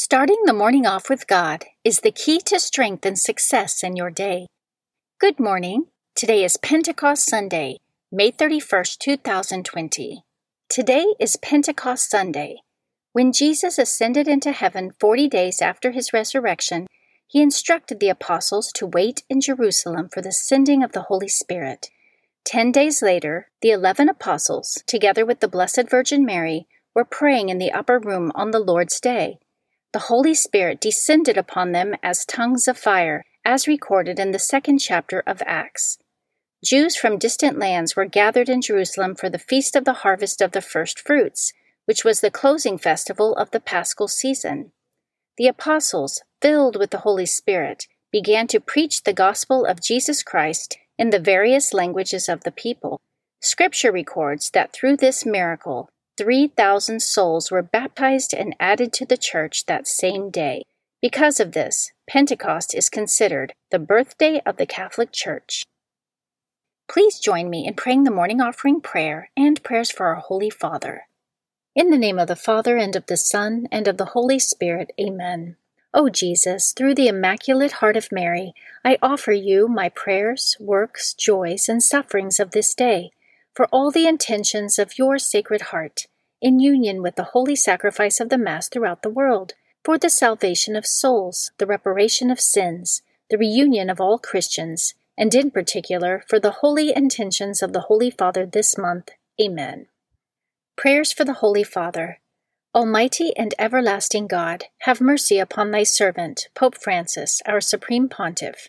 Starting the morning off with God is the key to strength and success in your day. Good morning. Today is Pentecost Sunday, May 31st, 2020. Today is Pentecost Sunday. When Jesus ascended into heaven 40 days after his resurrection, he instructed the apostles to wait in Jerusalem for the sending of the Holy Spirit. Ten days later, the eleven apostles, together with the Blessed Virgin Mary, were praying in the upper room on the Lord's day the Holy Spirit descended upon them as tongues of fire, as recorded in the second chapter of Acts. Jews from distant lands were gathered in Jerusalem for the feast of the harvest of the first fruits, which was the closing festival of the paschal season. The apostles, filled with the Holy Spirit, began to preach the gospel of Jesus Christ in the various languages of the people. Scripture records that through this miracle, 3,000 souls were baptized and added to the church that same day. Because of this, Pentecost is considered the birthday of the Catholic Church. Please join me in praying the morning offering prayer and prayers for our Holy Father. In the name of the Father, and of the Son, and of the Holy Spirit, Amen. O Jesus, through the Immaculate Heart of Mary, I offer you my prayers, works, joys, and sufferings of this day for all the intentions of your Sacred Heart, in union with the holy sacrifice of the Mass throughout the world, for the salvation of souls, the reparation of sins, the reunion of all Christians, and in particular for the holy intentions of the Holy Father this month. Amen. Prayers for the Holy Father. Almighty and everlasting God, have mercy upon thy servant, Pope Francis, our Supreme Pontiff,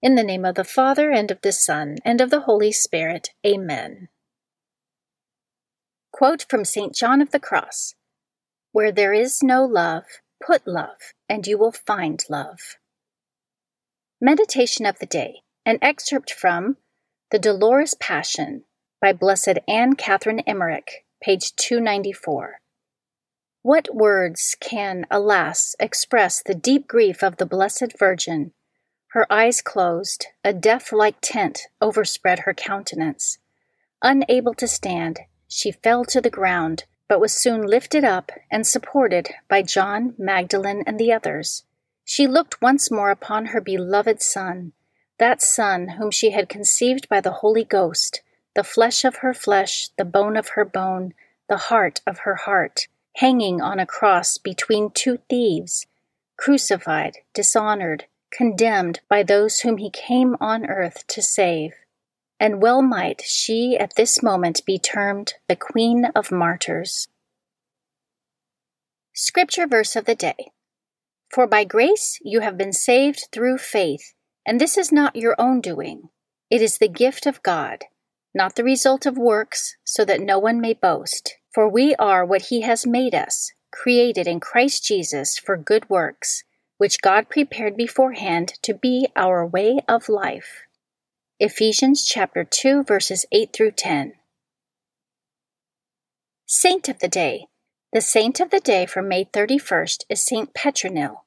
In the name of the Father, and of the Son, and of the Holy Spirit. Amen. Quote from St. John of the Cross Where there is no love, put love, and you will find love. Meditation of the Day, an excerpt from The Dolorous Passion by Blessed Anne Catherine Emmerich, page 294. What words can, alas, express the deep grief of the Blessed Virgin? Her eyes closed, a death like tint overspread her countenance. Unable to stand, she fell to the ground, but was soon lifted up and supported by John, Magdalene, and the others. She looked once more upon her beloved Son, that Son whom she had conceived by the Holy Ghost, the flesh of her flesh, the bone of her bone, the heart of her heart, hanging on a cross between two thieves, crucified, dishonored, condemned by those whom he came on earth to save. And well might she at this moment be termed the Queen of Martyrs. Scripture verse of the day For by grace you have been saved through faith, and this is not your own doing. It is the gift of God, not the result of works, so that no one may boast. For we are what he has made us, created in Christ Jesus for good works which God prepared beforehand to be our way of life. Ephesians chapter 2 verses 8 through 10. Saint of the Day. The saint of the day for May 31st is Saint Petronille.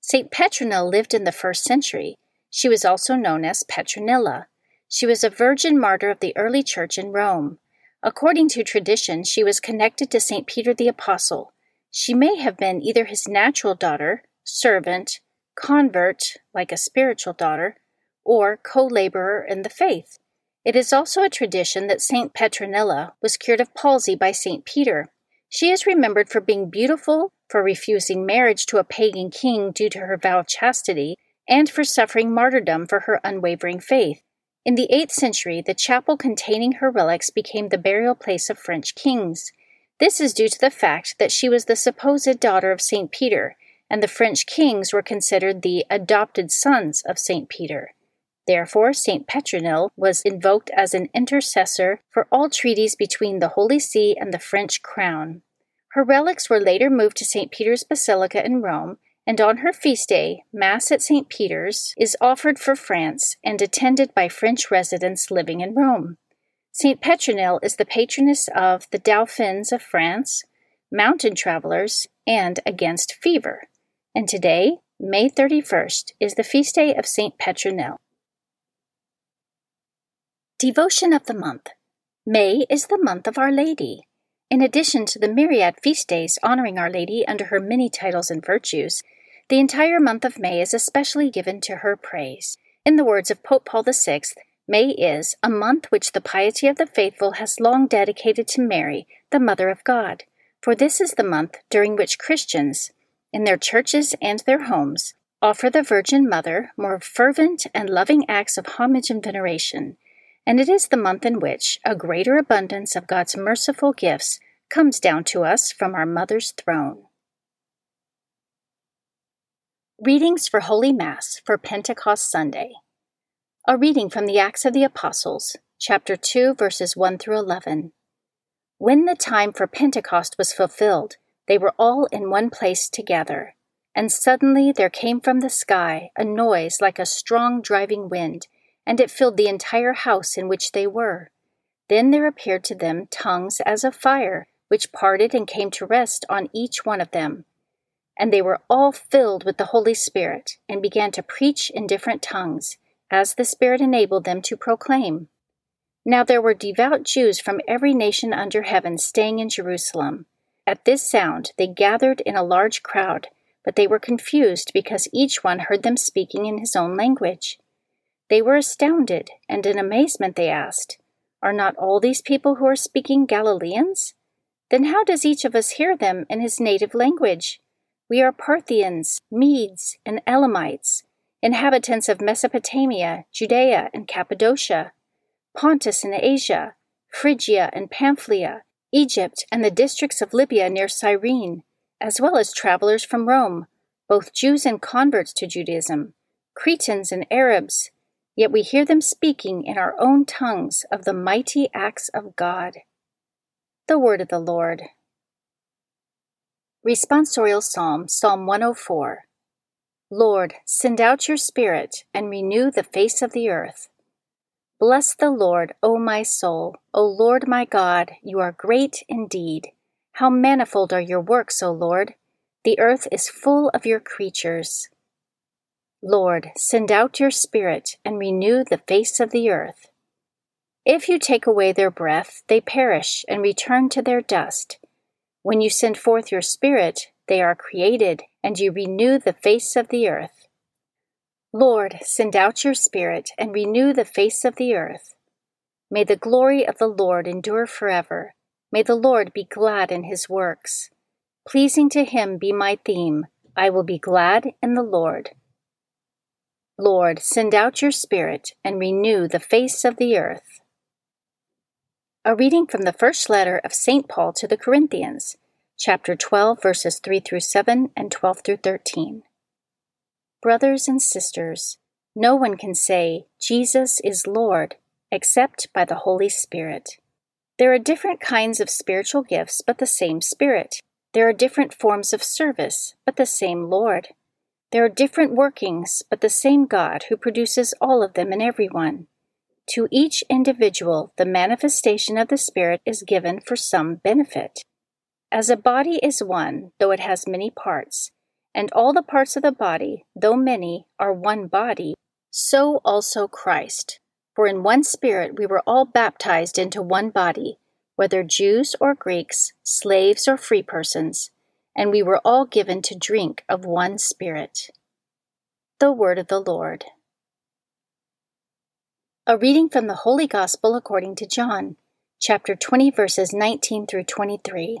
Saint Petronille lived in the first century. She was also known as Petronilla. She was a virgin martyr of the early church in Rome. According to tradition, she was connected to St. Peter the Apostle. She may have been either his natural daughter, servant, convert, like a spiritual daughter, or co laborer in the faith. It is also a tradition that St. Petronilla was cured of palsy by St. Peter. She is remembered for being beautiful, for refusing marriage to a pagan king due to her vow of chastity, and for suffering martyrdom for her unwavering faith. In the 8th century, the chapel containing her relics became the burial place of French kings. This is due to the fact that she was the supposed daughter of St. Peter, and the French kings were considered the adopted sons of St. Peter. Therefore, St. Petronille was invoked as an intercessor for all treaties between the Holy See and the French crown. Her relics were later moved to St. Peter's Basilica in Rome, and on her feast day, Mass at St. Peter's is offered for France and attended by French residents living in Rome. St. Petronille is the patroness of the Dauphins of France, mountain travelers, and against fever. And today, May 31st, is the feast day of St. Petronille. Devotion of the Month May is the month of Our Lady. In addition to the myriad feast days honoring Our Lady under her many titles and virtues, the entire month of May is especially given to her praise. In the words of Pope Paul VI, May is a month which the piety of the faithful has long dedicated to Mary, the Mother of God, for this is the month during which Christians, in their churches and their homes, offer the Virgin Mother more fervent and loving acts of homage and veneration, and it is the month in which a greater abundance of God's merciful gifts comes down to us from our Mother's throne. Readings for Holy Mass for Pentecost Sunday. A reading from the Acts of the Apostles, chapter 2, verses 1 through 11. When the time for Pentecost was fulfilled, they were all in one place together. And suddenly there came from the sky a noise like a strong driving wind, and it filled the entire house in which they were. Then there appeared to them tongues as of fire, which parted and came to rest on each one of them. And they were all filled with the Holy Spirit, and began to preach in different tongues as the Spirit enabled them to proclaim. Now there were devout Jews from every nation under heaven staying in Jerusalem. At this sound they gathered in a large crowd, but they were confused because each one heard them speaking in his own language. They were astounded, and in amazement they asked, Are not all these people who are speaking Galileans? Then how does each of us hear them in his native language? We are Parthians, Medes, and Elamites inhabitants of Mesopotamia, Judea and Cappadocia, Pontus and Asia, Phrygia and Pamphylia, Egypt and the districts of Libya near Cyrene, as well as travelers from Rome, both Jews and converts to Judaism, Cretans and Arabs, yet we hear them speaking in our own tongues of the mighty acts of God. The Word of the Lord. Responsorial Psalm, Psalm 104. Lord, send out your Spirit and renew the face of the earth. Bless the Lord, O my soul. O Lord my God, you are great indeed. How manifold are your works, O Lord! The earth is full of your creatures. Lord, send out your Spirit and renew the face of the earth. If you take away their breath, they perish and return to their dust. When you send forth your Spirit, they are created, and you renew the face of the earth. Lord, send out your Spirit and renew the face of the earth. May the glory of the Lord endure forever. May the Lord be glad in his works. Pleasing to him be my theme. I will be glad in the Lord. Lord, send out your Spirit and renew the face of the earth. A reading from the first letter of St. Paul to the Corinthians, chapter 12, verses 3 through 7 and 12 through 13. Brothers and sisters, no one can say, Jesus is Lord, except by the Holy Spirit. There are different kinds of spiritual gifts, but the same Spirit. There are different forms of service, but the same Lord. There are different workings, but the same God who produces all of them in everyone. To each individual, the manifestation of the Spirit is given for some benefit. As a body is one, though it has many parts, and all the parts of the body, though many, are one body, so also Christ. For in one Spirit we were all baptized into one body, whether Jews or Greeks, slaves or free persons, and we were all given to drink of one Spirit. The Word of the Lord. A reading from the Holy Gospel according to John, chapter 20, verses 19 through 23.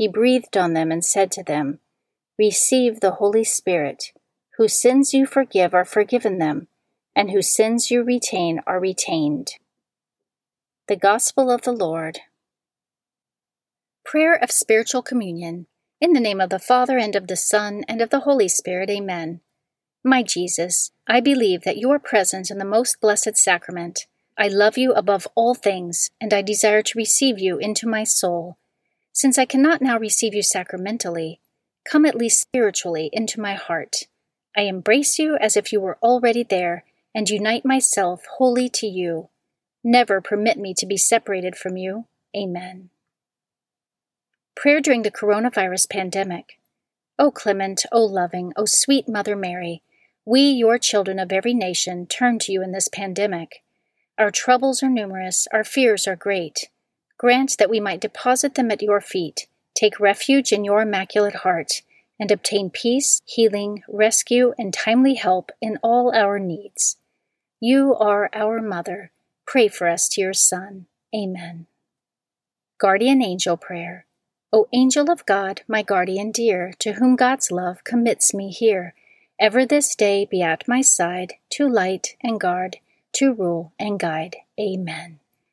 he breathed on them and said to them, Receive the Holy Spirit. Whose sins you forgive are forgiven them, and whose sins you retain are retained. The Gospel of the Lord. Prayer of Spiritual Communion. In the name of the Father, and of the Son, and of the Holy Spirit, Amen. My Jesus, I believe that you are present in the most blessed sacrament. I love you above all things, and I desire to receive you into my soul. Since I cannot now receive you sacramentally, come at least spiritually into my heart. I embrace you as if you were already there, and unite myself wholly to you. Never permit me to be separated from you. Amen. Prayer during the coronavirus pandemic. O clement, O loving, O sweet Mother Mary, we, your children of every nation, turn to you in this pandemic. Our troubles are numerous, our fears are great. Grant that we might deposit them at your feet, take refuge in your immaculate heart, and obtain peace, healing, rescue, and timely help in all our needs. You are our Mother. Pray for us to your Son. Amen. Guardian Angel Prayer. O angel of God, my guardian dear, to whom God's love commits me here, ever this day be at my side, to light and guard, to rule and guide. Amen.